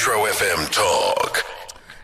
Metro FM Talk.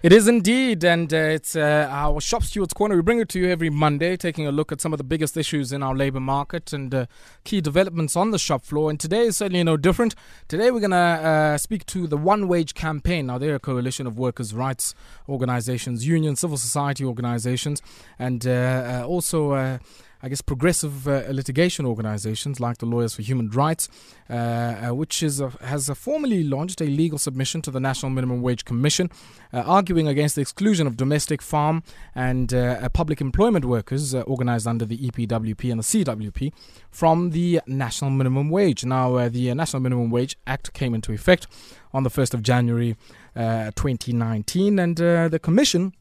It is indeed, and uh, it's uh, our Shop Stewards Corner. We bring it to you every Monday, taking a look at some of the biggest issues in our labour market and uh, key developments on the shop floor. And today is certainly no different. Today we're going to uh, speak to the One Wage Campaign. Now, they're a coalition of workers' rights organisations, unions, civil society organisations, and uh, uh, also I guess, progressive uh, litigation organizations like the Lawyers for Human Rights, uh, uh, which is a, has formally launched a legal submission to the National Minimum Wage Commission, uh, arguing against the exclusion of domestic farm and uh, public employment workers organized under the EPWP and the CWP from the national minimum wage. Now, the National Minimum Wage Act came into effect on the 1st of January 2019, and the Commission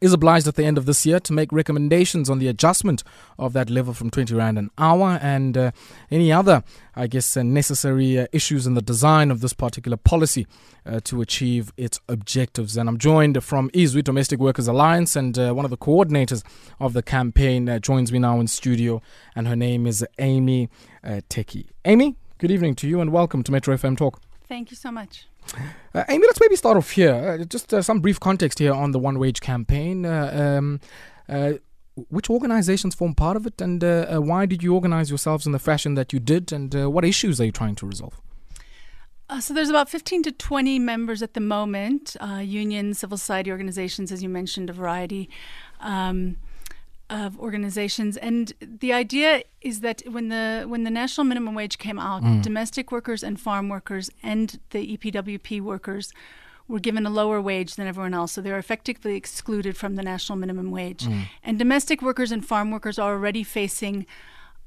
is obliged at the end of this year to make recommendations on the adjustment of that level from 20 Rand an hour and uh, any other, I guess, uh, necessary uh, issues in the design of this particular policy uh, to achieve its objectives. And I'm joined from Izwi Domestic Workers Alliance, and uh, one of the coordinators of the campaign uh, joins me now in studio, and her name is Amy uh, Tekie. Amy, good evening to you, and welcome to Metro FM Talk. Thank you so much. Uh, Amy, let's maybe start off here. Uh, just uh, some brief context here on the One Wage campaign. Uh, um, uh, which organizations form part of it, and uh, why did you organize yourselves in the fashion that you did, and what issues are you trying to resolve? so there's about 15 to 20 members at the moment, unions, civil society organizations, as you mentioned, a variety. Um, of organizations and the idea is that when the when the national minimum wage came out mm. domestic workers and farm workers and the EPWP workers were given a lower wage than everyone else so they were effectively excluded from the national minimum wage mm. and domestic workers and farm workers are already facing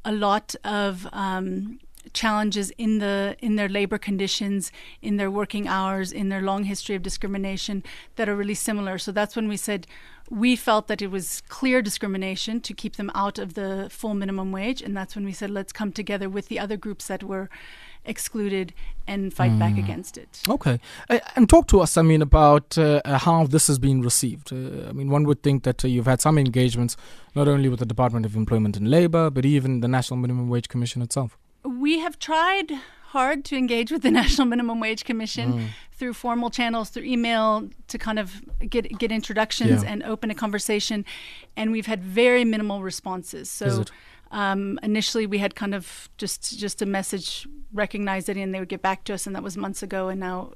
a lot of um, challenges in the in their labor conditions in their working hours in their long history of discrimination that are really similar so that's when we said we felt that it was clear discrimination to keep them out of the full minimum wage. And that's when we said, let's come together with the other groups that were excluded and fight mm. back against it. Okay. Uh, and talk to us, I mean, about uh, how this has been received. Uh, I mean, one would think that uh, you've had some engagements not only with the Department of Employment and Labor, but even the National Minimum Wage Commission itself. We have tried hard to engage with the National Minimum Wage Commission mm. through formal channels, through email, to kind of get get introductions yeah. and open a conversation, and we've had very minimal responses. So. Um, initially, we had kind of just just a message, recognize it, and they would get back to us, and that was months ago. And now,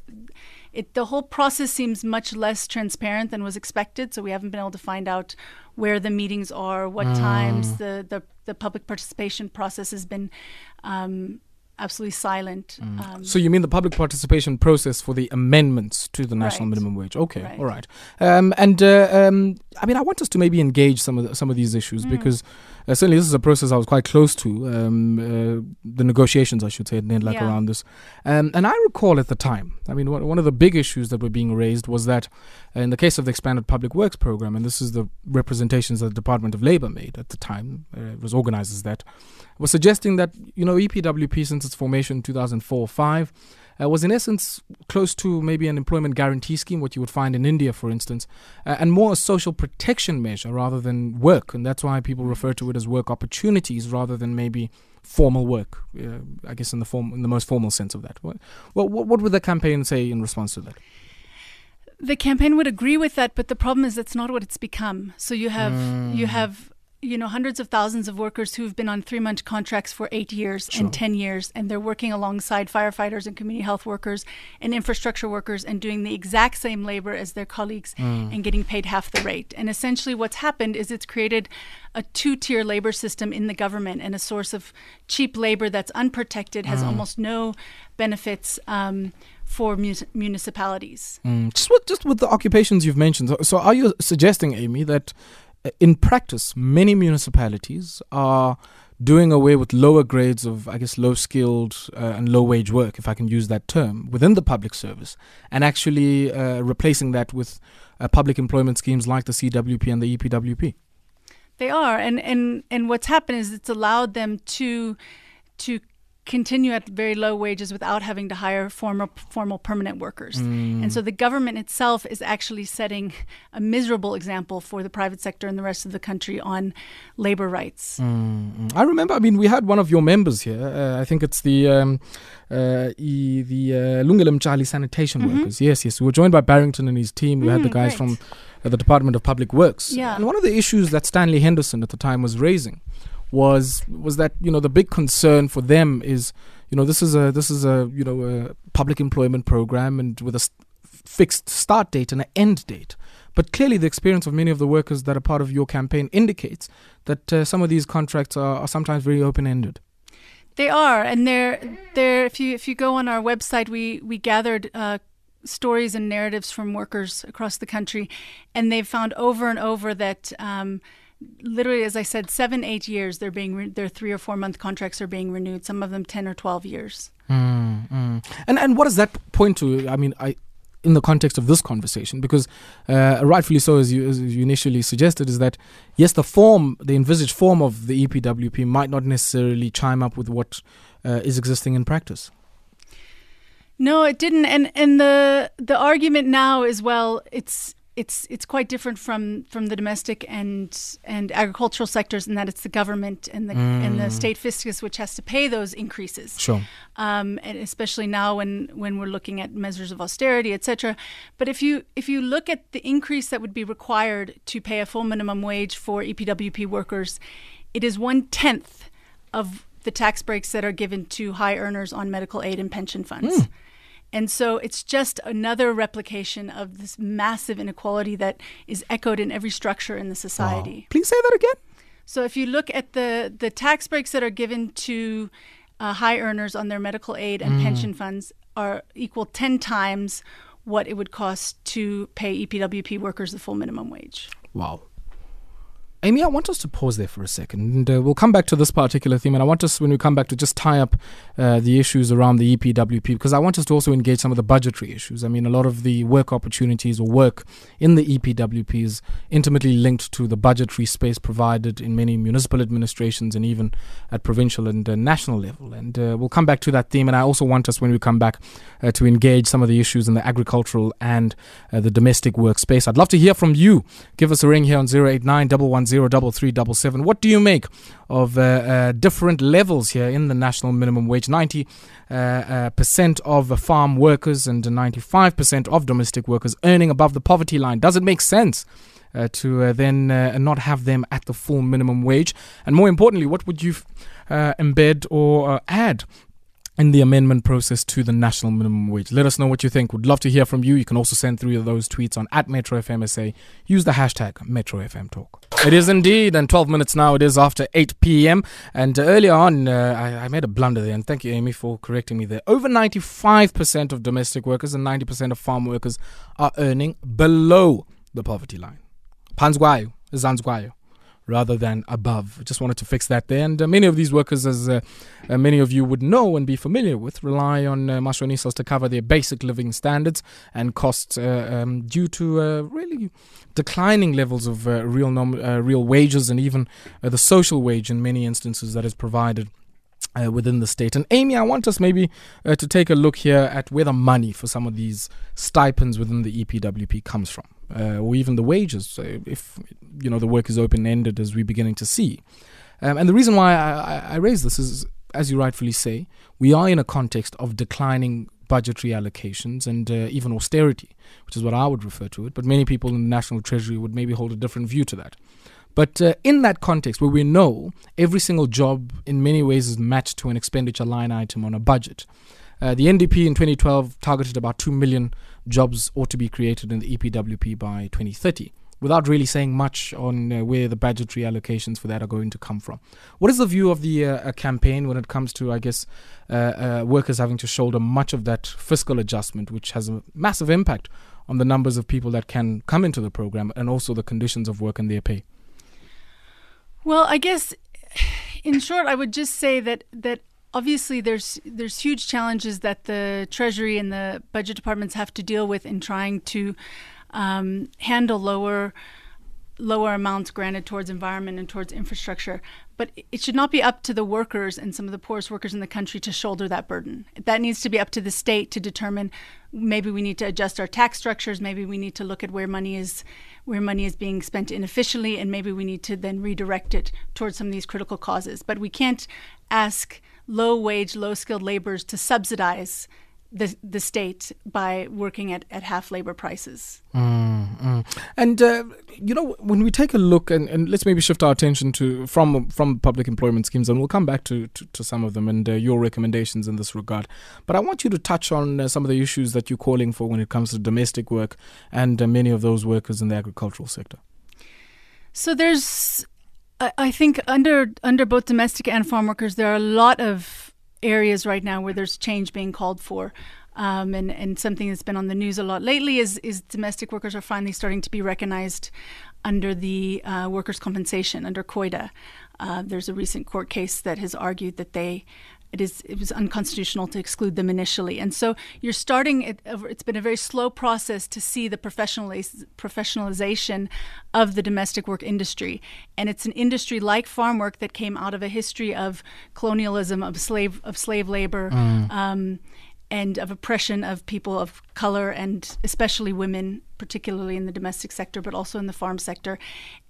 it the whole process seems much less transparent than was expected. So we haven't been able to find out where the meetings are, what mm. times the, the the public participation process has been um, absolutely silent. Mm. Um, so you mean the public participation process for the amendments to the national right. minimum wage? Okay, right. all right. Um, and uh, um, I mean, I want us to maybe engage some of the, some of these issues mm. because uh, certainly this is a process I was quite close to um, uh, the negotiations, I should say, like yeah. around this. Um, and I recall at the time, I mean, one of the big issues that were being raised was that in the case of the expanded public works program, and this is the representations that the Department of Labor made at the time, uh, it was organized as that, was suggesting that you know EPWP since its formation in 2004-5 uh, was in essence close to maybe an employment guarantee scheme, what you would find in India, for instance, uh, and more a social protection measure rather than work. And that's why people refer to it as work opportunities rather than maybe formal work. Uh, I guess in the form, in the most formal sense of that. Well, what, what would the campaign say in response to that? The campaign would agree with that, but the problem is that's not what it's become. So you have mm. you have you know hundreds of thousands of workers who've been on three month contracts for eight years sure. and 10 years and they're working alongside firefighters and community health workers and infrastructure workers and doing the exact same labor as their colleagues mm. and getting paid half the rate and essentially what's happened is it's created a two-tier labor system in the government and a source of cheap labor that's unprotected has mm. almost no benefits um, for municipalities. Mm. Just with just with the occupations you've mentioned. So, so, are you suggesting, Amy, that in practice, many municipalities are doing away with lower grades of, I guess, low skilled uh, and low wage work, if I can use that term, within the public service, and actually uh, replacing that with uh, public employment schemes like the CWP and the EPWP. They are, and and and what's happened is it's allowed them to to continue at very low wages without having to hire formal formal permanent workers. And so the government itself is actually setting a miserable example for the private sector and the rest of the country on labor rights. I remember. I mean, we had one of your members here. Uh, I think it's the um, uh, e- the uh, Lungalem Charlie sanitation workers. Yes, yes. We were joined by Barrington and his team. We had the Mm, guys right. from uh, the Department of Public Works. Yeah. And one of the issues that Stanley Henderson at the time was raising was was that you know the big concern for them is you know this is a this is a you know a public employment program and with a s- fixed start date and an end date. But clearly, the experience of many of the workers that are part of your campaign indicates that uh, some of these contracts are, are sometimes very open ended. They are, and they're they're. If you if you go on our website, we we gathered uh, stories and narratives from workers across the country, and they've found over and over that. Um, Literally, as I said, seven, eight years. They're being re- their three or four month contracts are being renewed. Some of them ten or twelve years. Mm, mm. And and what does that point to? I mean, I in the context of this conversation, because uh, rightfully so, as you as you initially suggested, is that yes, the form, the envisaged form of the EPWP might not necessarily chime up with what uh, is existing in practice. No, it didn't. And and the the argument now is well, it's it's it's quite different from from the domestic and and agricultural sectors in that it's the government and the and the state fiscus which has to pay those increases. Sure. Um, and especially now when when we're looking at measures of austerity, etc. But if you if you look at the increase that would be required to pay a full minimum wage for EPWP workers, it is one tenth of the tax breaks that are given to high earners on medical aid and pension funds. And so it's just another replication of this massive inequality that is echoed in every structure in the society. Please say that again. So if you look at the, the tax breaks that are given to uh, high earners on their medical aid and pension funds are equal 10 times what it would cost to pay EPWP workers the full minimum wage. Wow. Amy, I want us to pause there for a second, and uh, we'll come back to this particular theme. And I want us, when we come back, to just tie up uh, the issues around the EPWP because I want us to also engage some of the budgetary issues. I mean, a lot of the work opportunities or work in the EPWP is intimately linked to the budgetary space provided in many municipal administrations and even at provincial and uh, national level. And uh, we'll come back to that theme. And I also want us, when we come back, uh, to engage some of the issues in the agricultural and uh, the domestic workspace. I'd love to hear from you. Give us a ring here on 089 110 What do you make of uh, uh, different levels here in the national minimum wage? 90 uh, uh, percent of farm workers and 95% of domestic workers earning above the poverty line. Does it make sense? Uh, to uh, then uh, not have them at the full minimum wage? And more importantly, what would you f- uh, embed or add in the amendment process to the national minimum wage. Let us know what you think. Would love to hear from you. You can also send through those tweets on at Metro FMSA. Use the hashtag Metro FM Talk. It is indeed, and 12 minutes now. It is after 8 p.m. And uh, earlier on, uh, I, I made a blunder there, and thank you, Amy, for correcting me there. Over 95% of domestic workers and 90% of farm workers are earning below the poverty line. Panzgwayo, Zanzgwayo rather than above. Just wanted to fix that there. And uh, many of these workers, as uh, uh, many of you would know and be familiar with, rely on uh, Mashonisas to cover their basic living standards and costs uh, um, due to uh, really declining levels of uh, real nom- real wages and even the social wage in many instances that is provided. Uh, within the state. And Amy, I want us maybe uh, to take a look here at where the money for some of these stipends within the EPWP comes from, uh, or even the wages, uh, if you know the work is open ended, as we're beginning to see. Um, and the reason why I, I, I raise this is, as you rightfully say, we are in a context of declining budgetary allocations and uh, even austerity, which is what I would refer to it. But many people in the National Treasury would maybe hold a different view to that. But uh, in that context, where we know every single job in many ways is matched to an expenditure line item on a budget, uh, the NDP in 2012 targeted about 2 million jobs ought to be created in the EPWP by 2030, without really saying much on uh, where the budgetary allocations for that are going to come from. What is the view of the uh, uh, campaign when it comes to, I guess, uh, uh, workers having to shoulder much of that fiscal adjustment, which has a massive impact on the numbers of people that can come into the program and also the conditions of work and their pay? Well, I guess in short, I would just say that that obviously there's there's huge challenges that the Treasury and the budget departments have to deal with in trying to um, handle lower lower amounts granted towards environment and towards infrastructure. But it should not be up to the workers and some of the poorest workers in the country to shoulder that burden. That needs to be up to the state to determine maybe we need to adjust our tax structures, maybe we need to look at where money is where money is being spent inefficiently and maybe we need to then redirect it towards some of these critical causes. But we can't ask low wage, low skilled laborers to subsidize the the state by working at, at half labor prices. Mm, mm. And uh, you know, when we take a look, and, and let's maybe shift our attention to from from public employment schemes, and we'll come back to, to, to some of them and uh, your recommendations in this regard. But I want you to touch on uh, some of the issues that you're calling for when it comes to domestic work and uh, many of those workers in the agricultural sector. So there's, I, think under under both domestic and farm workers, there are a lot of areas right now where there's change being called for. Um, and, and something that's been on the news a lot lately is, is domestic workers are finally starting to be recognized under the uh, workers' compensation, under COIDA. Uh, there's a recent court case that has argued that they it is it was unconstitutional to exclude them initially and so you're starting it, it's been a very slow process to see the professionalization of the domestic work industry and it's an industry like farm work that came out of a history of colonialism of slave of slave labor mm. um, and of oppression of people of color and especially women, particularly in the domestic sector, but also in the farm sector.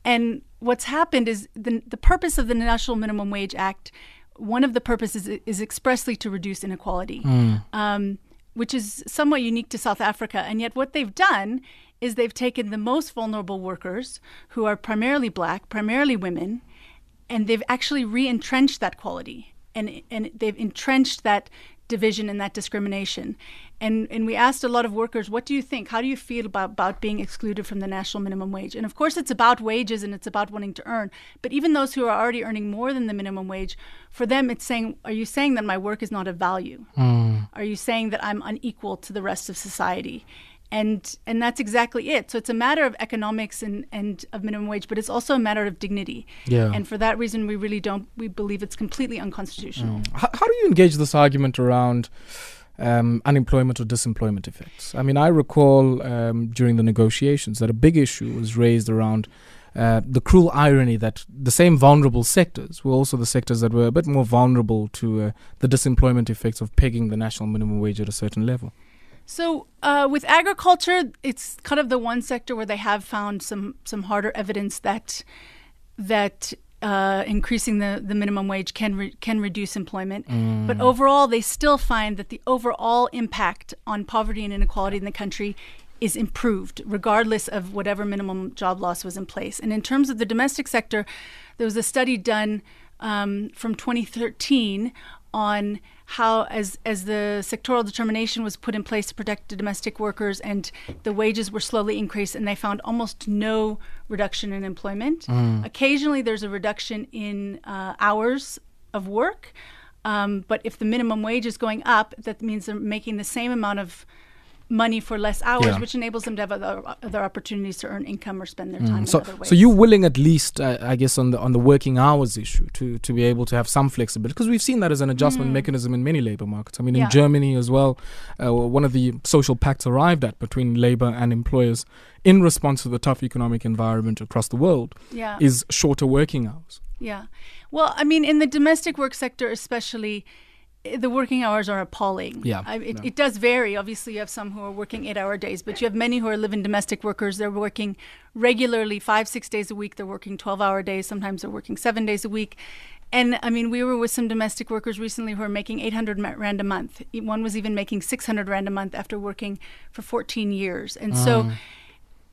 And what's happened is the, the purpose of the National Minimum Wage Act one of the purposes is expressly to reduce inequality, mm. um, which is somewhat unique to South Africa. And yet, what they've done is they've taken the most vulnerable workers, who are primarily black, primarily women, and they've actually re entrenched that quality. And, and they've entrenched that division and that discrimination. And, and we asked a lot of workers, what do you think? How do you feel about, about being excluded from the national minimum wage? And of course, it's about wages and it's about wanting to earn. But even those who are already earning more than the minimum wage, for them, it's saying, are you saying that my work is not of value? Mm. Are you saying that I'm unequal to the rest of society? And and that's exactly it. So it's a matter of economics and and of minimum wage but it's also a matter of dignity. Yeah. And for that reason we really don't we believe it's completely unconstitutional. Mm. how, how, do you engage this argument around um, unemployment or disemployment effects? I mean i recall um, during the negotiations that a big issue was raised around uh, the cruel irony that the same vulnerable sectors were also the sectors that were a bit more vulnerable to uh, the disemployment effects of pegging the national minimum wage at a certain level. So uh, with agriculture, it's kind of the one sector where they have found some some harder evidence that that uh, increasing the, the minimum wage can re- can reduce employment. Mm. But overall, they still find that the overall impact on poverty and inequality in the country is improved, regardless of whatever minimum job loss was in place. And in terms of the domestic sector, there was a study done um, from 2013 on how as as the sectoral determination was put in place to protect the domestic workers and the wages were slowly increased and they found almost no reduction in employment mm. occasionally there's a reduction in uh, hours of work um, but if the minimum wage is going up that means they're making the same amount of money for less hours, yeah. which enables them to have other, other opportunities to earn income or spend their mm. time so, in other ways. So you're willing, at least, uh, I guess, on the on the working hours issue, to to be able to have some flexibility, because we've seen that as an adjustment mm. mechanism in many labor markets. I mean, yeah. in Germany as well, uh, one of the social pacts arrived at between labor and employers in response to the tough economic environment across the world yeah. is shorter working hours. Yeah. Well, I mean, in the domestic work sector, especially the working hours are appalling. Yeah, I, it, it, does vary. Obviously, you have some who are working eight-hour days, but you have many who are living domestic workers. They're working regularly, five, six days a week. They're working twelve-hour days. Sometimes they're working seven days a week. And I mean, we were with some domestic workers recently who are making 800 rand a month. One was even making 600 rand a month after working for 14 years. And so,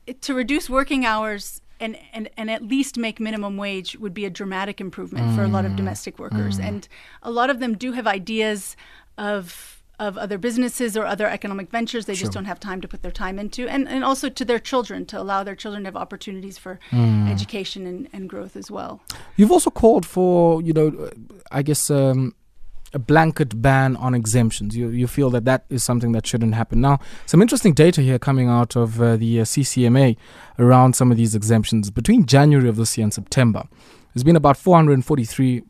mm. to reduce working hours and, and, and at least make minimum wage would be a dramatic improvement mm. for a lot of mm. domestic workers. Mm. And a lot of them do have ideas of of other businesses or other economic ventures they sure. just don't have time to put their time into and, and also to their children to allow their children to have opportunities for mm. education and, and growth as well you've also called for you know i guess um, a blanket ban on exemptions. You, you feel that that is something that shouldn't happen. Now, some interesting data here coming out of uh, the uh, CCMA around some of these exemptions. Between January of this year and September, there's been about 443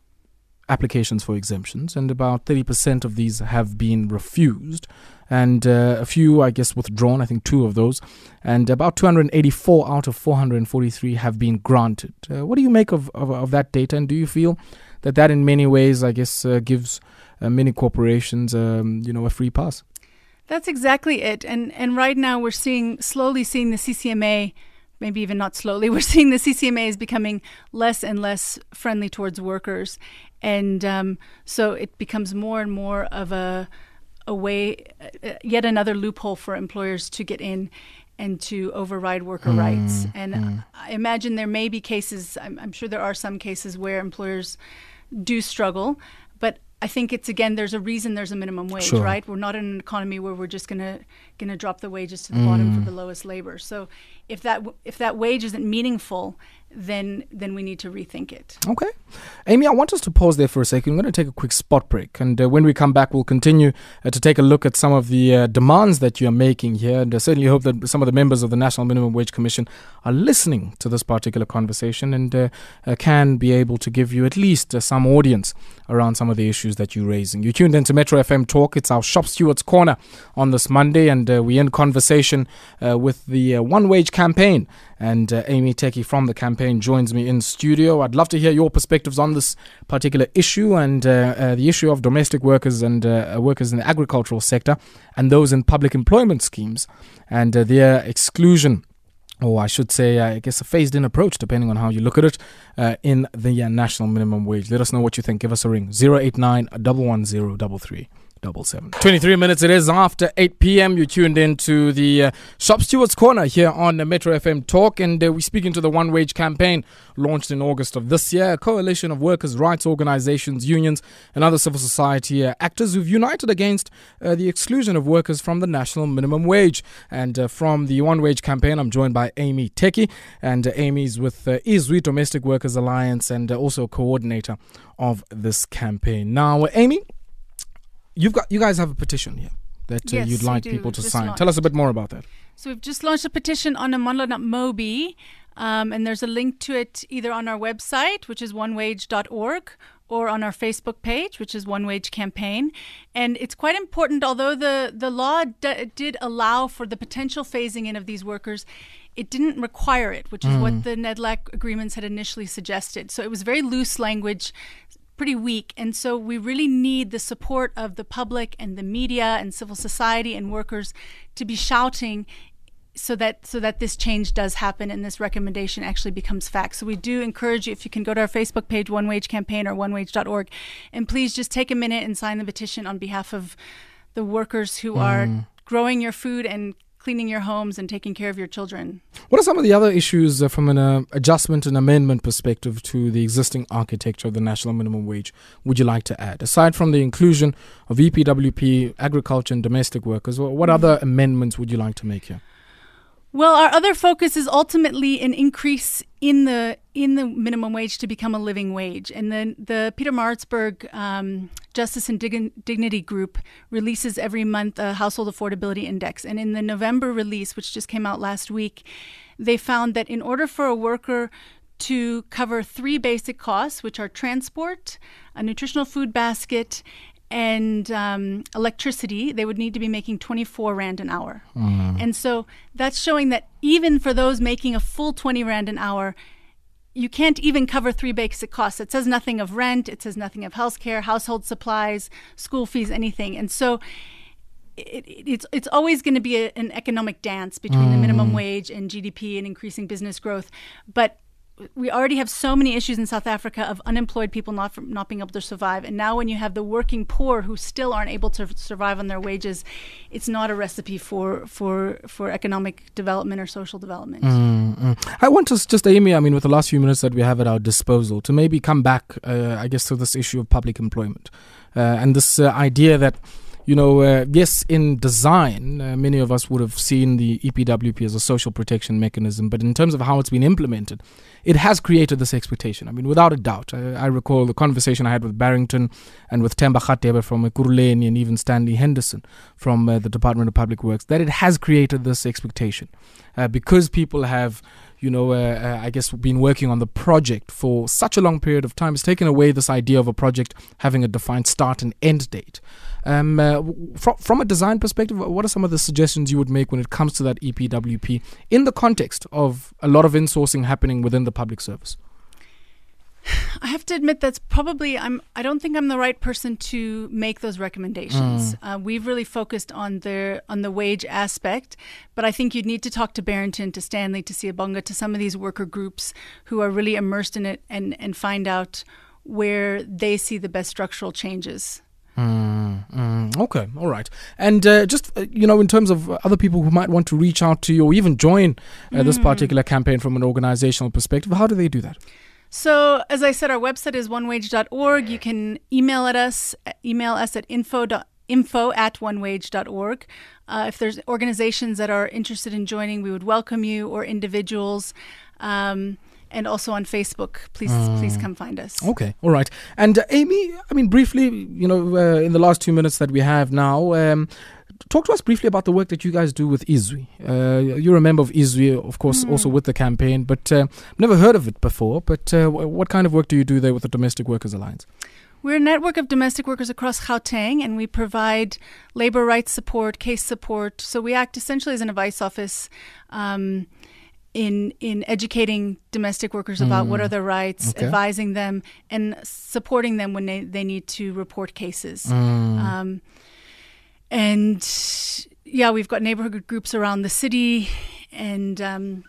applications for exemptions, and about 30% of these have been refused, and uh, a few, I guess, withdrawn. I think two of those, and about 284 out of 443 have been granted. Uh, what do you make of, of, of, that data, and do you feel that that in many ways, I guess, uh, gives uh, many corporations, um, you know, a free pass? That's exactly it, and and right now we're seeing slowly seeing the CCMA maybe even not slowly, we're seeing the CCMA is becoming less and less friendly towards workers, and um, so it becomes more and more of a a way, uh, yet another loophole for employers to get in and to override worker mm, rights. And mm. I imagine there may be cases. I'm, I'm sure there are some cases where employers do struggle, but I think it's again there's a reason there's a minimum wage, sure. right? We're not in an economy where we're just gonna gonna drop the wages to the mm. bottom for the lowest labor. So if that if that wage isn't meaningful, then then we need to rethink it. Okay, Amy, I want us to pause there for a second. I'm going to take a quick spot break, and uh, when we come back, we'll continue uh, to take a look at some of the uh, demands that you are making here, and I certainly hope that some of the members of the National Minimum Wage Commission are listening to this particular conversation and uh, uh, can be able to give you at least uh, some audience around some of the issues that you're raising. You tuned into Metro FM Talk. It's our Shop Stewards Corner on this Monday, and we end conversation with the One Wage campaign and uh, Amy Tekie from the campaign joins me in studio. I'd love to hear your perspectives on this particular issue and uh, uh, the issue of domestic workers and uh, workers in the agricultural sector and those in public employment schemes and uh, their exclusion or I should say, I guess, a phased in approach, depending on how you look at it, uh, in the uh, national minimum wage. Let us know what you think. Give us a ring 089 110 double seven. 23 minutes it is after 8 p.m. You tuned in to the uh, Shop Stewards Corner here on the Metro FM Talk, and uh, we're speaking to the One Wage campaign launched in August of this year. A coalition of workers' rights organizations, unions, and other civil society uh, actors who've united against uh, the exclusion of workers from the national minimum wage. And uh, from the One Wage campaign, I'm joined by Amy Tekie, and uh, Amy's with uh, Izwi Domestic Workers Alliance and also coordinator of this campaign. Now, Amy, you've got you guys have a petition here that uh, yes, you'd like people to sign. Launched. Tell us a bit more about that. So we've just launched a petition on Mobi, um, and there's a link to it either on our website, which is onewage.org, or on our Facebook page, which is One Wage Campaign. And it's quite important, although the, the law d- did allow for the potential phasing in of these workers, it didn't require it, which is mm. what the NEDLAC agreements had initially suggested. So it was very loose language pretty weak. And so we really need the support of the public and the media and civil society and workers to be shouting so that so that this change does happen and this recommendation actually becomes fact. So we do encourage you if you can go to our Facebook page One Wage Campaign or onewage.org and please just take a minute and sign the petition on behalf of the workers who mm. are growing your food and cleaning your homes and taking care of your children. What are some of the other issues uh, from an uh, adjustment and amendment perspective to the existing architecture of the national minimum wage would you like to add? Aside from the inclusion of EPWP, agriculture, and domestic workers, what mm-hmm. other amendments would you like to make here? Well, our other focus is ultimately an increase in the in the minimum wage to become a living wage. And then the Pietermaritzburg um, Justice and Dig- Dignity Group releases every month a household affordability index. And in the November release, which just came out last week, they found that in order for a worker to cover three basic costs, which are transport, a nutritional food basket, and um, electricity, they would need to be making 24 Rand an hour. Mm. And so that's showing that even for those making a full 20 Rand an hour, you can't even cover three basic costs. It says nothing of rent, it says nothing of healthcare, household supplies, school fees, anything. And so it, it's it's always going to be a, an economic dance between mm. the minimum mm. wage and GDP and increasing business growth. But we already have so many issues in South Africa of unemployed people not not being able to survive, and now when you have the working poor who still aren't able to survive on their wages, it's not a recipe for for for economic development or social development. Mm-hmm. I want us just Amy, I mean, with the last few minutes that we have at our disposal, to maybe come back, uh, I guess, to this issue of public employment uh, and this uh, idea that you know, uh, yes, in design, uh, many of us would have seen the EPWP as a social protection mechanism, but in terms of how it's been implemented, it has created this expectation. I mean, without a doubt. I, I recall the conversation I had with Barrington and with Temba Khatebe from Ekurhuleni and even Stanley Henderson from uh, the Department of Public Works, that it has created this expectation uh, because people have you know, uh, uh, I guess been working on the project for such a long period of time, has taken away this idea of a project having a defined start and end date. Um, uh, from, from a design perspective, what are some of the suggestions you would make when it comes to that EPWP in the context of a lot of insourcing happening within the public service? I have to admit that's probably I'm. I don't think I'm the right person to make those recommendations. Mm. Uh, we've really focused on the on the wage aspect, but I think you'd need to talk to Barrington, to Stanley, to Siyabonga, to some of these worker groups who are really immersed in it, and and find out where they see the best structural changes. Mm, mm, okay, all right. And uh, just, uh, you know, in terms of other people who might want to reach out to you or even join uh, mm. this particular campaign from an organizational perspective, how do they do that? So, as I said, our website is onewage.org. You can email at us, email us at info. info at onewage.org. Uh, if there's organizations that are interested in joining, we would welcome you or individuals. Um, and also on Facebook. Please, mm. please come find us. Okay, all right. And uh, Amy, I mean, briefly, you know, uh, in the last two minutes that we have now, um, talk to us briefly about the work that you guys do with Izwi. Uh, you're a member of Izwi, of course, mm. also with the campaign, but uh, I've never heard of it before. But uh, what kind of work do you do there with the Domestic Workers Alliance? We're a network of domestic workers across Gauteng, and we provide labor rights support, case support. So we act essentially as an advice office. Um, in in educating domestic workers about mm. what are their rights, okay. advising them, and supporting them when they, they need to report cases. Mm. Um, and yeah, we've got neighborhood groups around the city, and um,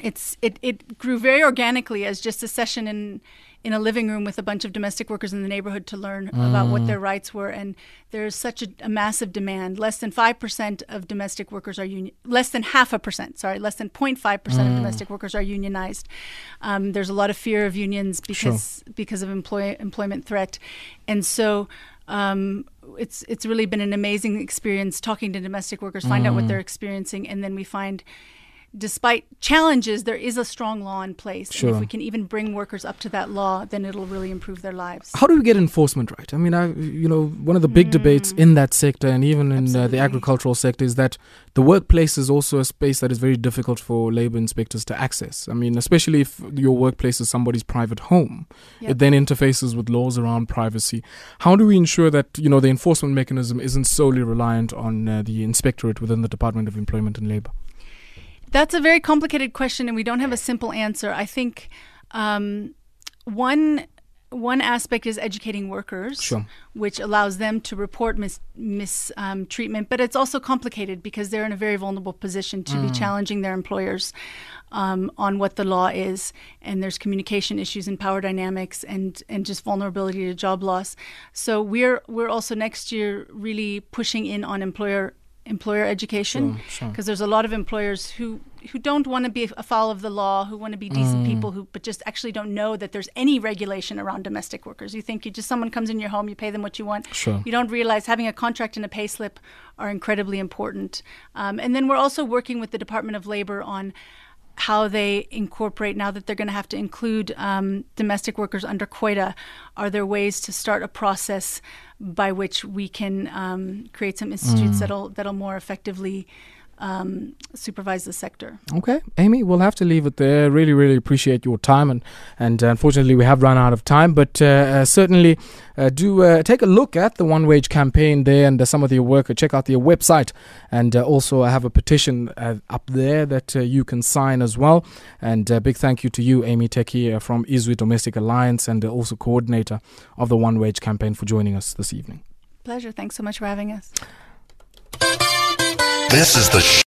it's it, it grew very organically as just a session in in a living room with a bunch of domestic workers in the neighborhood to learn mm. about what their rights were. And there's such a, a massive demand. Less than 5% of domestic workers are union, less than half a percent, sorry, less than 0.5% mm. of domestic workers are unionized. Um, there's a lot of fear of unions because, sure. because of employ, employment threat. And so, um, it's it's really been an amazing experience talking to domestic workers, find mm. out what mm. they're experiencing, and then we find despite challenges, there is a strong law in place. Sure. And if we can even bring workers up to that law, then it'll really improve their lives. How do we get enforcement right? I mean, I, you know, one of the big mm. debates in that sector and even in uh, the agricultural sector is that the workplace is also a space that is very difficult for labor inspectors to access. I mean, especially if your workplace is somebody's private home, yep. it then interfaces with laws around privacy. How do we ensure that, you know, the enforcement mechanism isn't solely reliant on uh, the inspectorate within the Department of Employment and Labor? That's a very complicated question, and we don't have a simple answer. I think um, one one aspect is educating workers, sure. which allows them to report mistreatment, um, but it's also complicated because they're in a very vulnerable position to mm. be challenging their employers um, on what the law is, and there's communication issues and power dynamics, and and just vulnerability to job loss. So we're we're also next year really pushing in on employer employer education because sure, sure. there's a lot of employers who who don't want to be a foul of the law, who want to be decent mm. people, who but just actually don't know that there's any regulation around domestic workers. You think you just someone comes in your home, you pay them what you want. Sure. You don't realize having a contract and a pay slip are incredibly important. Um, and then we're also working with the Department of Labor on how they incorporate now that they're going to have to include um, domestic workers under COIDA. Are there ways to start a process by which we can um, create some institutes mm. that'll that'll more effectively um, supervise the sector. Okay, Amy, we'll have to leave it there. Really, really appreciate your time, and and uh, unfortunately we have run out of time. But uh, uh, certainly uh, do uh, take a look at the One Wage campaign there and uh, some of your work. Check out their website, and also I have a petition up there that you can sign as well. And big thank you to you, Amy Tekie from Izwi Domestic Alliance, and also coordinator of the One Wage campaign for joining us this evening. Pleasure. Thanks so much for having us. This is the